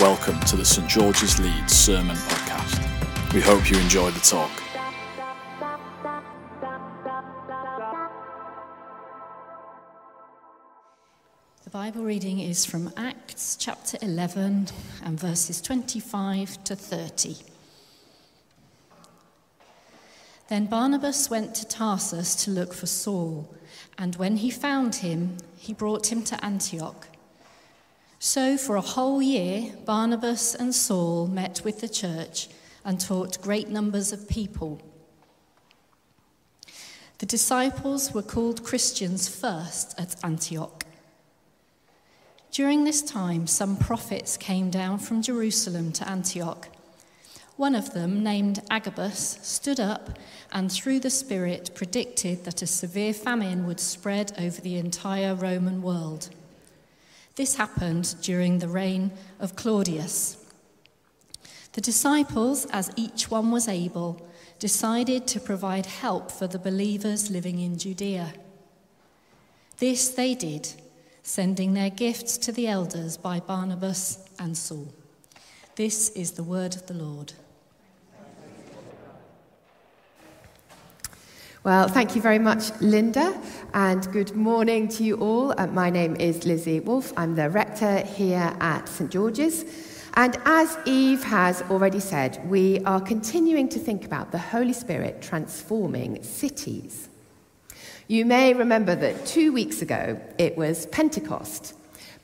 Welcome to the St George's Leeds Sermon Podcast. We hope you enjoy the talk. The Bible reading is from Acts chapter 11 and verses 25 to 30. Then Barnabas went to Tarsus to look for Saul, and when he found him, he brought him to Antioch. So, for a whole year, Barnabas and Saul met with the church and taught great numbers of people. The disciples were called Christians first at Antioch. During this time, some prophets came down from Jerusalem to Antioch. One of them, named Agabus, stood up and through the Spirit predicted that a severe famine would spread over the entire Roman world. This happened during the reign of Claudius. The disciples, as each one was able, decided to provide help for the believers living in Judea. This they did sending their gifts to the elders by Barnabas and Saul. This is the word of the Lord. Well, thank you very much, Linda, and good morning to you all. Uh, my name is Lizzy Woolf. I'm the rector here at St George's. And as Eve has already said, we are continuing to think about the Holy Spirit transforming cities. You may remember that two weeks ago it was Pentecost.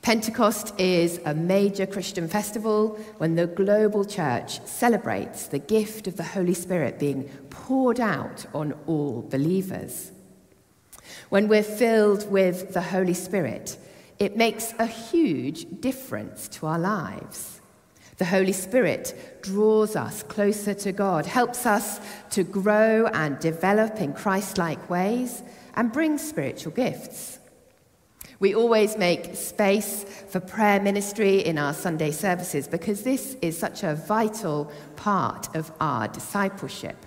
Pentecost is a major Christian festival when the global church celebrates the gift of the Holy Spirit being poured out on all believers. When we're filled with the Holy Spirit, it makes a huge difference to our lives. The Holy Spirit draws us closer to God, helps us to grow and develop in Christ like ways, and brings spiritual gifts. We always make space for prayer ministry in our Sunday services because this is such a vital part of our discipleship.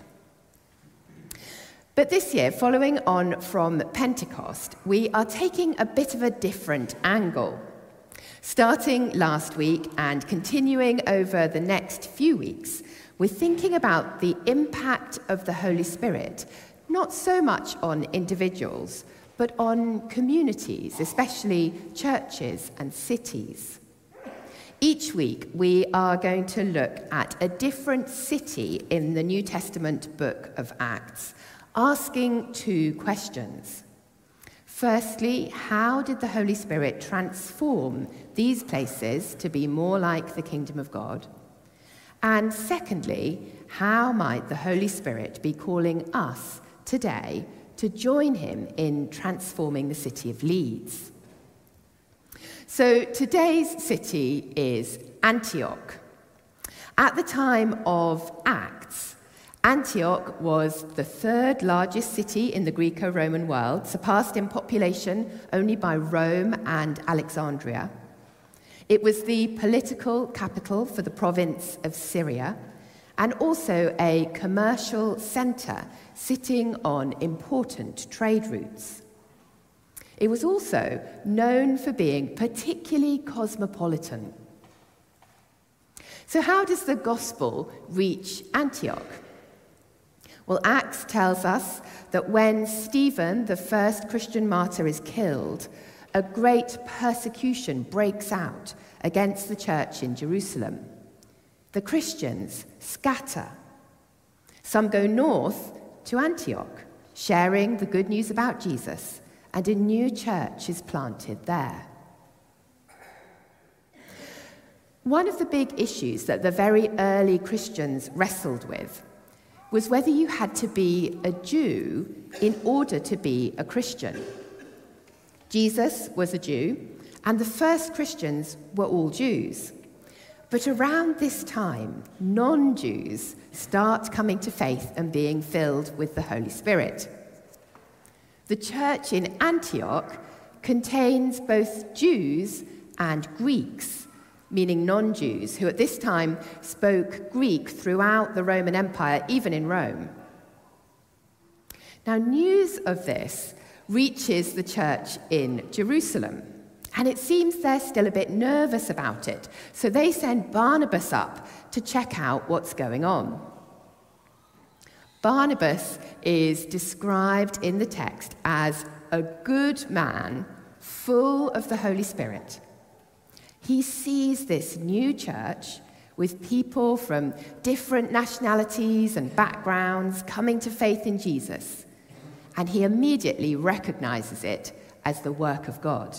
But this year, following on from Pentecost, we are taking a bit of a different angle. Starting last week and continuing over the next few weeks, we're thinking about the impact of the Holy Spirit not so much on individuals, but on communities, especially churches and cities. Each week, we are going to look at a different city in the New Testament book of Acts, asking two questions. Firstly, how did the Holy Spirit transform these places to be more like the kingdom of God? And secondly, how might the Holy Spirit be calling us today to join him in transforming the city of Leeds. So today's city is Antioch. At the time of Acts, Antioch was the third largest city in the Greco Roman world, surpassed in population only by Rome and Alexandria. It was the political capital for the province of Syria and also a commercial centre sitting on important trade routes. It was also known for being particularly cosmopolitan. So, how does the gospel reach Antioch? Well, Acts tells us that when Stephen, the first Christian martyr, is killed, a great persecution breaks out against the church in Jerusalem. The Christians scatter. Some go north to Antioch, sharing the good news about Jesus, and a new church is planted there. One of the big issues that the very early Christians wrestled with was whether you had to be a Jew in order to be a Christian. Jesus was a Jew, and the first Christians were all Jews. But around this time, non Jews start coming to faith and being filled with the Holy Spirit. The church in Antioch contains both Jews and Greeks, meaning non Jews, who at this time spoke Greek throughout the Roman Empire, even in Rome. Now, news of this reaches the church in Jerusalem. And it seems they're still a bit nervous about it. So they send Barnabas up to check out what's going on. Barnabas is described in the text as a good man full of the Holy Spirit. He sees this new church with people from different nationalities and backgrounds coming to faith in Jesus, and he immediately recognizes it as the work of God.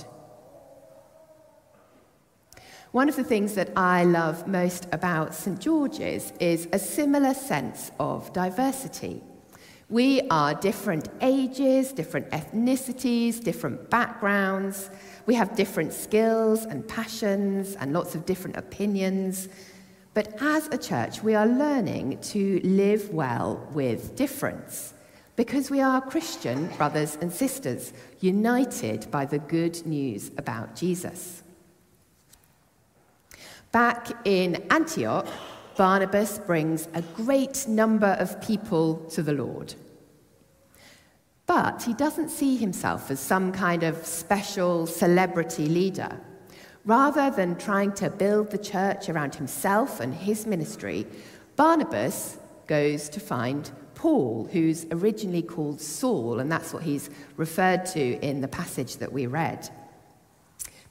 One of the things that I love most about St. George's is a similar sense of diversity. We are different ages, different ethnicities, different backgrounds. We have different skills and passions and lots of different opinions. But as a church, we are learning to live well with difference because we are Christian brothers and sisters, united by the good news about Jesus. Back in Antioch, Barnabas brings a great number of people to the Lord. But he doesn't see himself as some kind of special celebrity leader. Rather than trying to build the church around himself and his ministry, Barnabas goes to find Paul, who's originally called Saul, and that's what he's referred to in the passage that we read.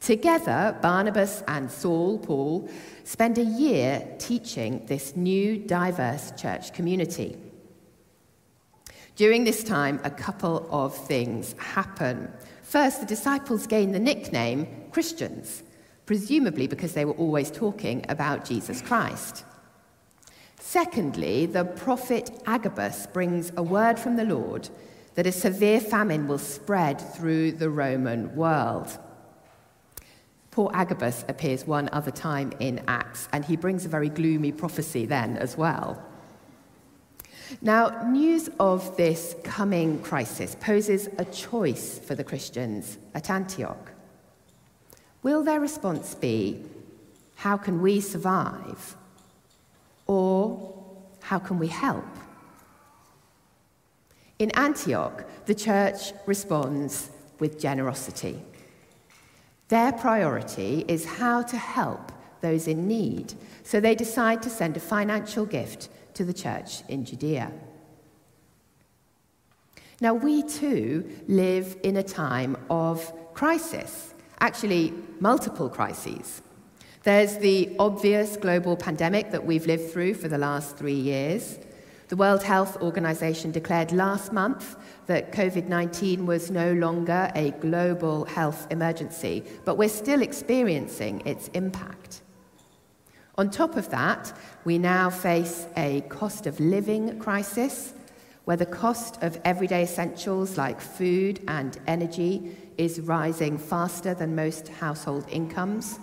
Together, Barnabas and Saul, Paul, spend a year teaching this new diverse church community. During this time, a couple of things happen. First, the disciples gain the nickname Christians, presumably because they were always talking about Jesus Christ. Secondly, the prophet Agabus brings a word from the Lord that a severe famine will spread through the Roman world. Poor Agabus appears one other time in Acts, and he brings a very gloomy prophecy then as well. Now, news of this coming crisis poses a choice for the Christians at Antioch. Will their response be, How can we survive? Or, How can we help? In Antioch, the church responds with generosity. Their priority is how to help those in need, so they decide to send a financial gift to the church in Judea. Now, we too live in a time of crisis, actually, multiple crises. There's the obvious global pandemic that we've lived through for the last three years. The World Health Organization declared last month that COVID 19 was no longer a global health emergency, but we're still experiencing its impact. On top of that, we now face a cost of living crisis where the cost of everyday essentials like food and energy is rising faster than most household incomes.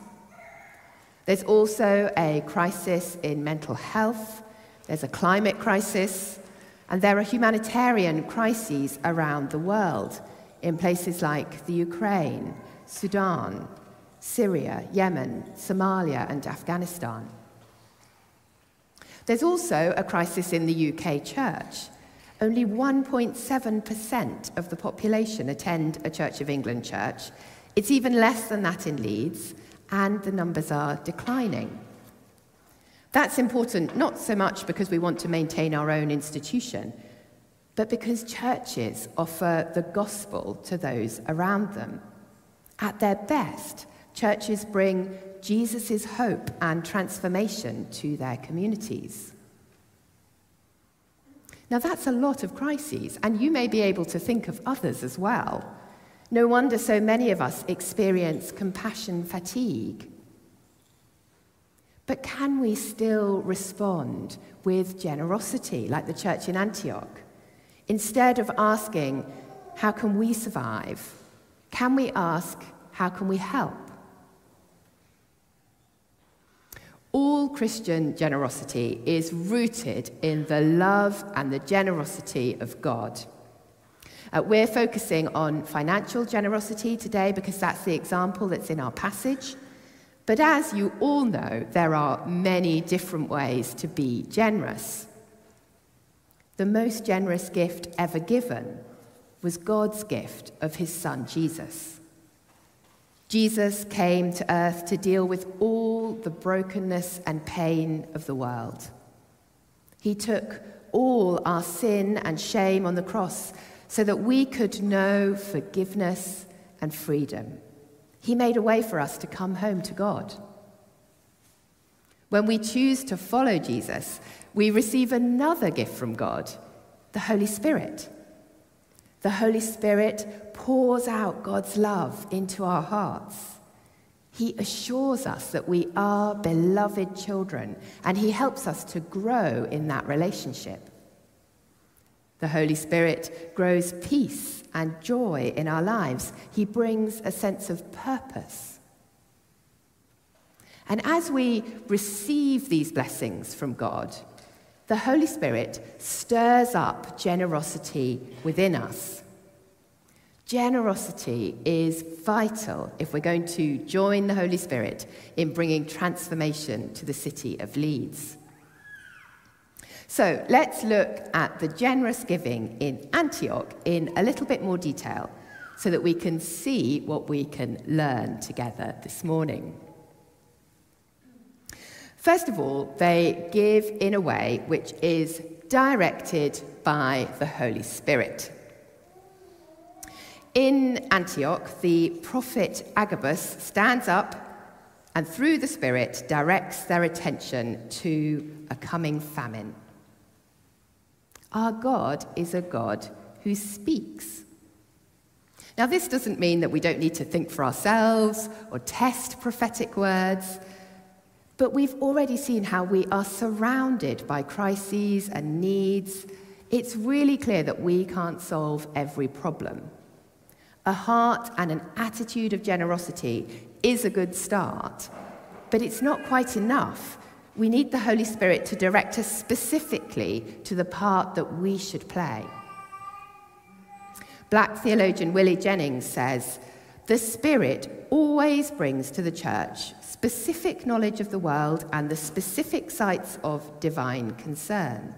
There's also a crisis in mental health there's a climate crisis, and there are humanitarian crises around the world in places like the Ukraine, Sudan, Syria, Yemen, Somalia, and Afghanistan. There's also a crisis in the UK church. Only 1.7% of the population attend a Church of England church. It's even less than that in Leeds, and the numbers are declining. That's important not so much because we want to maintain our own institution, but because churches offer the gospel to those around them. At their best, churches bring Jesus' hope and transformation to their communities. Now, that's a lot of crises, and you may be able to think of others as well. No wonder so many of us experience compassion fatigue but can we still respond with generosity, like the church in Antioch? Instead of asking, How can we survive? Can we ask, How can we help? All Christian generosity is rooted in the love and the generosity of God. Uh, we're focusing on financial generosity today because that's the example that's in our passage. But as you all know, there are many different ways to be generous. The most generous gift ever given was God's gift of his son Jesus. Jesus came to earth to deal with all the brokenness and pain of the world. He took all our sin and shame on the cross so that we could know forgiveness and freedom. He made a way for us to come home to God. When we choose to follow Jesus, we receive another gift from God the Holy Spirit. The Holy Spirit pours out God's love into our hearts. He assures us that we are beloved children, and He helps us to grow in that relationship. The Holy Spirit grows peace and joy in our lives. He brings a sense of purpose. And as we receive these blessings from God, the Holy Spirit stirs up generosity within us. Generosity is vital if we're going to join the Holy Spirit in bringing transformation to the city of Leeds. So let's look at the generous giving in Antioch in a little bit more detail so that we can see what we can learn together this morning. First of all, they give in a way which is directed by the Holy Spirit. In Antioch, the prophet Agabus stands up and through the Spirit directs their attention to a coming famine. Our God is a God who speaks. Now, this doesn't mean that we don't need to think for ourselves or test prophetic words. But we've already seen how we are surrounded by crises and needs. It's really clear that we can't solve every problem. A heart and an attitude of generosity is a good start, but it's not quite enough. We need the Holy Spirit to direct us specifically to the part that we should play. Black theologian Willie Jennings says, The Spirit always brings to the church specific knowledge of the world and the specific sites of divine concern.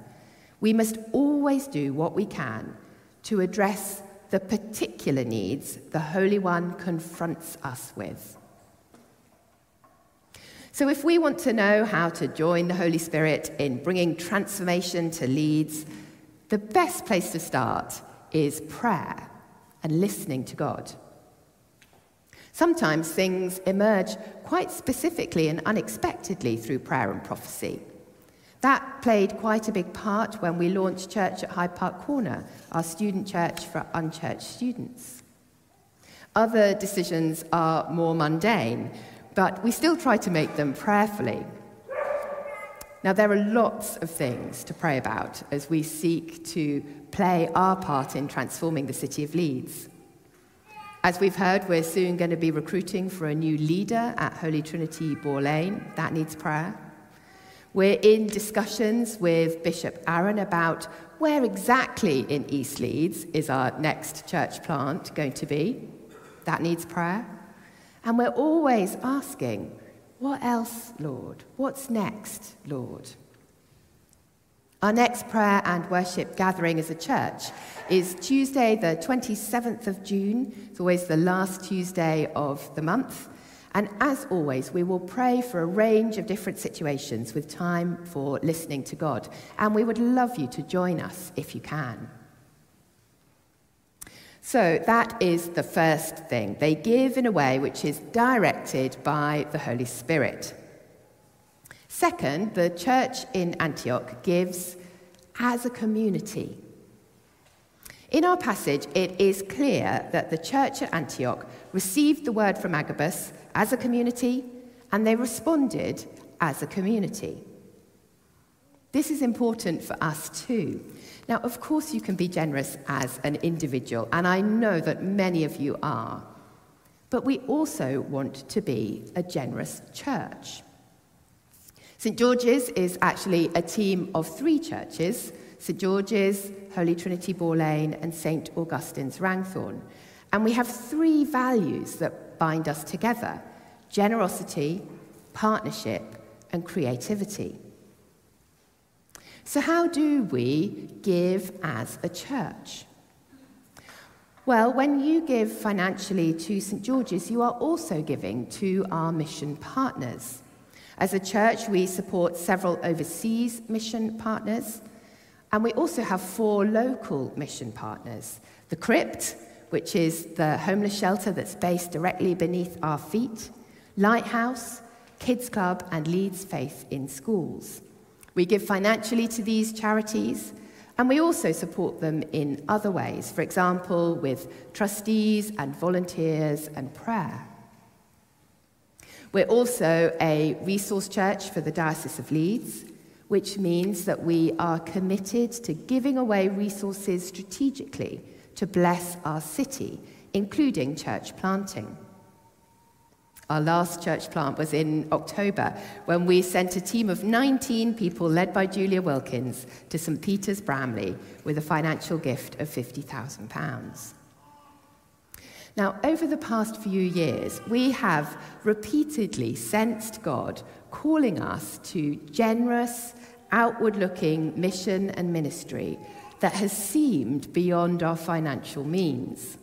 We must always do what we can to address the particular needs the Holy One confronts us with. So, if we want to know how to join the Holy Spirit in bringing transformation to Leeds, the best place to start is prayer and listening to God. Sometimes things emerge quite specifically and unexpectedly through prayer and prophecy. That played quite a big part when we launched Church at Hyde Park Corner, our student church for unchurched students. Other decisions are more mundane, but we still try to make them prayerfully. Now, there are lots of things to pray about as we seek to play our part in transforming the city of Leeds. As we've heard, we're soon going to be recruiting for a new leader at Holy Trinity Boar Lane. That needs prayer. We're in discussions with Bishop Arun about where exactly in East Leeds is our next church plant going to be. That needs prayer. And we're always asking, what else, Lord? What's next, Lord? Our next prayer and worship gathering as a church is Tuesday, the 27th of June. It's always the last Tuesday of the month. And as always, we will pray for a range of different situations with time for listening to God. And we would love you to join us if you can. So that is the first thing. They give in a way which is directed by the Holy Spirit. Second, the church in Antioch gives as a community. In our passage, it is clear that the church at Antioch received the word from Agabus as a community, and they responded as a community. This is important for us too. Now, of course, you can be generous as an individual, and I know that many of you are. But we also want to be a generous church. St George's is actually a team of three churches St George's, Holy Trinity Boar Lane, and St Augustine's Wrangthorn. And we have three values that bind us together generosity, partnership, and creativity. So, how do we give as a church? Well, when you give financially to St. George's, you are also giving to our mission partners. As a church, we support several overseas mission partners, and we also have four local mission partners the Crypt, which is the homeless shelter that's based directly beneath our feet, Lighthouse, Kids Club, and Leeds Faith in Schools. We give financially to these charities, and we also support them in other ways, for example, with trustees and volunteers and prayer. We're also a resource church for the Diocese of Leeds, which means that we are committed to giving away resources strategically to bless our city, including church planting. Our last church plant was in October when we sent a team of 19 people, led by Julia Wilkins, to St. Peter's Bramley with a financial gift of £50,000. Now, over the past few years, we have repeatedly sensed God calling us to generous, outward looking mission and ministry that has seemed beyond our financial means.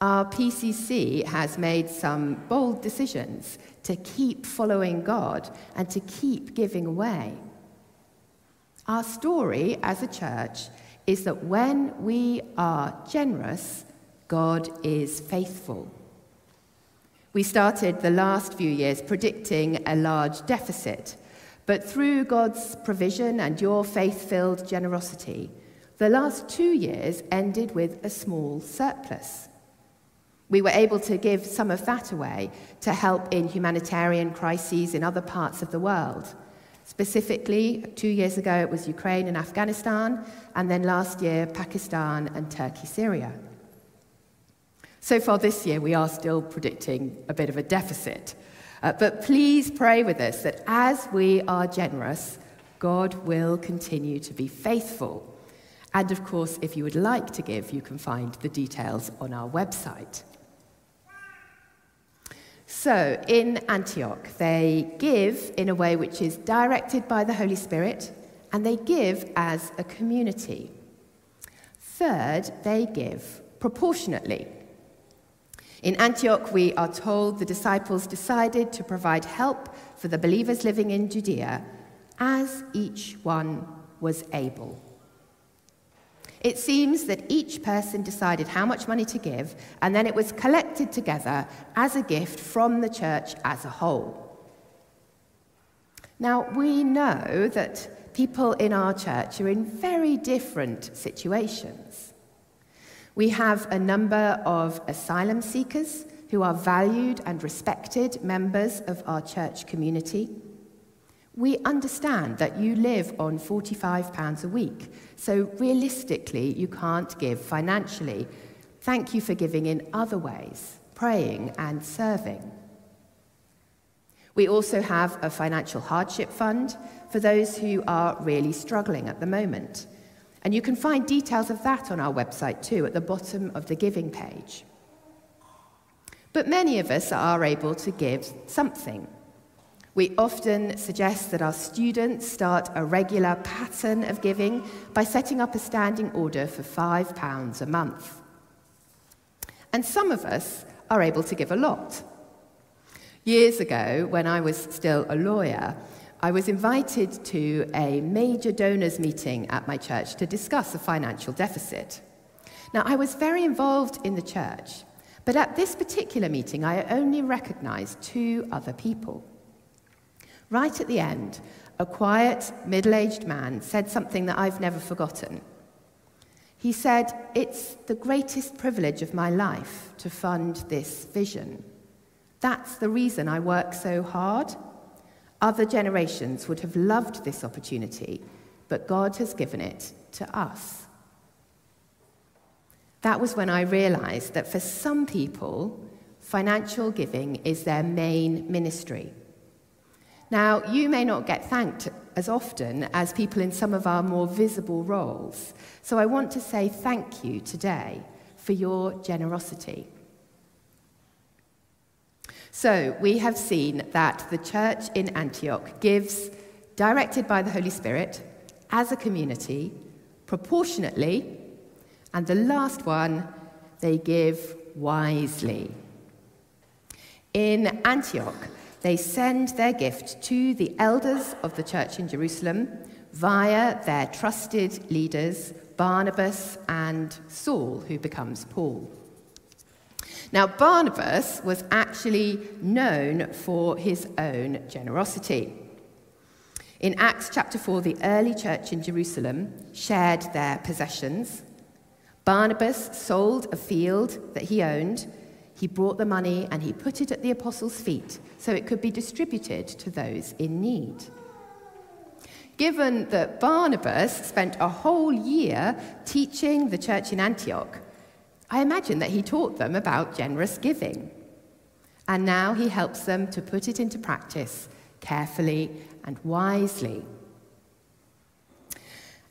Our PCC has made some bold decisions to keep following God and to keep giving away. Our story as a church is that when we are generous, God is faithful. We started the last few years predicting a large deficit, but through God's provision and your faith filled generosity, the last two years ended with a small surplus. We were able to give some of that away to help in humanitarian crises in other parts of the world. Specifically, two years ago it was Ukraine and Afghanistan, and then last year Pakistan and Turkey, Syria. So far this year, we are still predicting a bit of a deficit. Uh, but please pray with us that as we are generous, God will continue to be faithful. And of course, if you would like to give, you can find the details on our website. So, in Antioch, they give in a way which is directed by the Holy Spirit, and they give as a community. Third, they give proportionately. In Antioch, we are told the disciples decided to provide help for the believers living in Judea as each one was able. It seems that each person decided how much money to give, and then it was collected together as a gift from the church as a whole. Now, we know that people in our church are in very different situations. We have a number of asylum seekers who are valued and respected members of our church community. We understand that you live on £45 a week, so realistically, you can't give financially. Thank you for giving in other ways, praying and serving. We also have a financial hardship fund for those who are really struggling at the moment. And you can find details of that on our website too, at the bottom of the giving page. But many of us are able to give something. We often suggest that our students start a regular pattern of giving by setting up a standing order for £5 a month. And some of us are able to give a lot. Years ago, when I was still a lawyer, I was invited to a major donors meeting at my church to discuss a financial deficit. Now, I was very involved in the church, but at this particular meeting, I only recognized two other people. Right at the end, a quiet, middle aged man said something that I've never forgotten. He said, It's the greatest privilege of my life to fund this vision. That's the reason I work so hard. Other generations would have loved this opportunity, but God has given it to us. That was when I realized that for some people, financial giving is their main ministry. Now, you may not get thanked as often as people in some of our more visible roles, so I want to say thank you today for your generosity. So, we have seen that the church in Antioch gives, directed by the Holy Spirit, as a community, proportionately, and the last one, they give wisely. In Antioch, they send their gift to the elders of the church in Jerusalem via their trusted leaders, Barnabas and Saul, who becomes Paul. Now, Barnabas was actually known for his own generosity. In Acts chapter 4, the early church in Jerusalem shared their possessions. Barnabas sold a field that he owned. He brought the money and he put it at the apostles' feet so it could be distributed to those in need. Given that Barnabas spent a whole year teaching the church in Antioch, I imagine that he taught them about generous giving. And now he helps them to put it into practice carefully and wisely.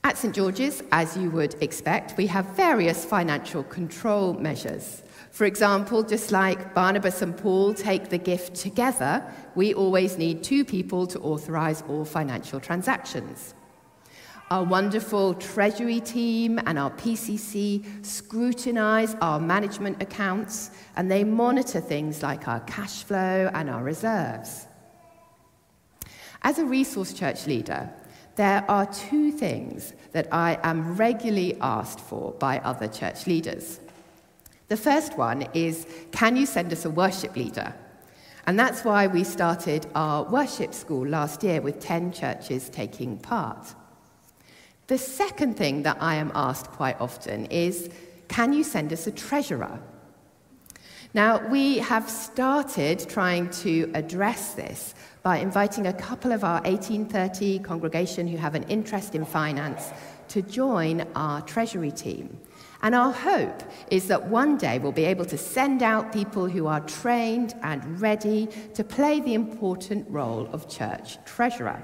At St George's, as you would expect, we have various financial control measures. For example, just like Barnabas and Paul take the gift together, we always need two people to authorize all financial transactions. Our wonderful Treasury team and our PCC scrutinize our management accounts and they monitor things like our cash flow and our reserves. As a resource church leader, there are two things that I am regularly asked for by other church leaders. The first one is Can you send us a worship leader? And that's why we started our worship school last year with 10 churches taking part. The second thing that I am asked quite often is Can you send us a treasurer? Now, we have started trying to address this by inviting a couple of our 1830 congregation who have an interest in finance to join our treasury team. And our hope is that one day we'll be able to send out people who are trained and ready to play the important role of church treasurer.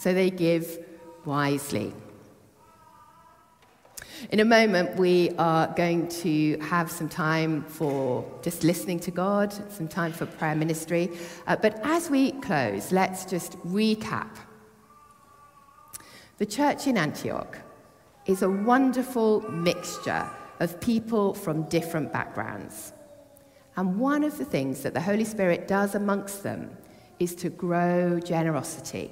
So they give wisely. In a moment, we are going to have some time for just listening to God, some time for prayer ministry. Uh, but as we close, let's just recap. The church in Antioch is a wonderful mixture of people from different backgrounds. And one of the things that the Holy Spirit does amongst them is to grow generosity.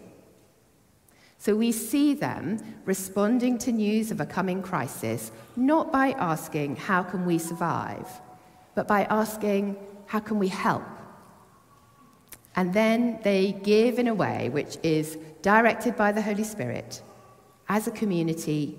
So we see them responding to news of a coming crisis not by asking, How can we survive? but by asking, How can we help? And then they give in a way which is directed by the Holy Spirit as a community,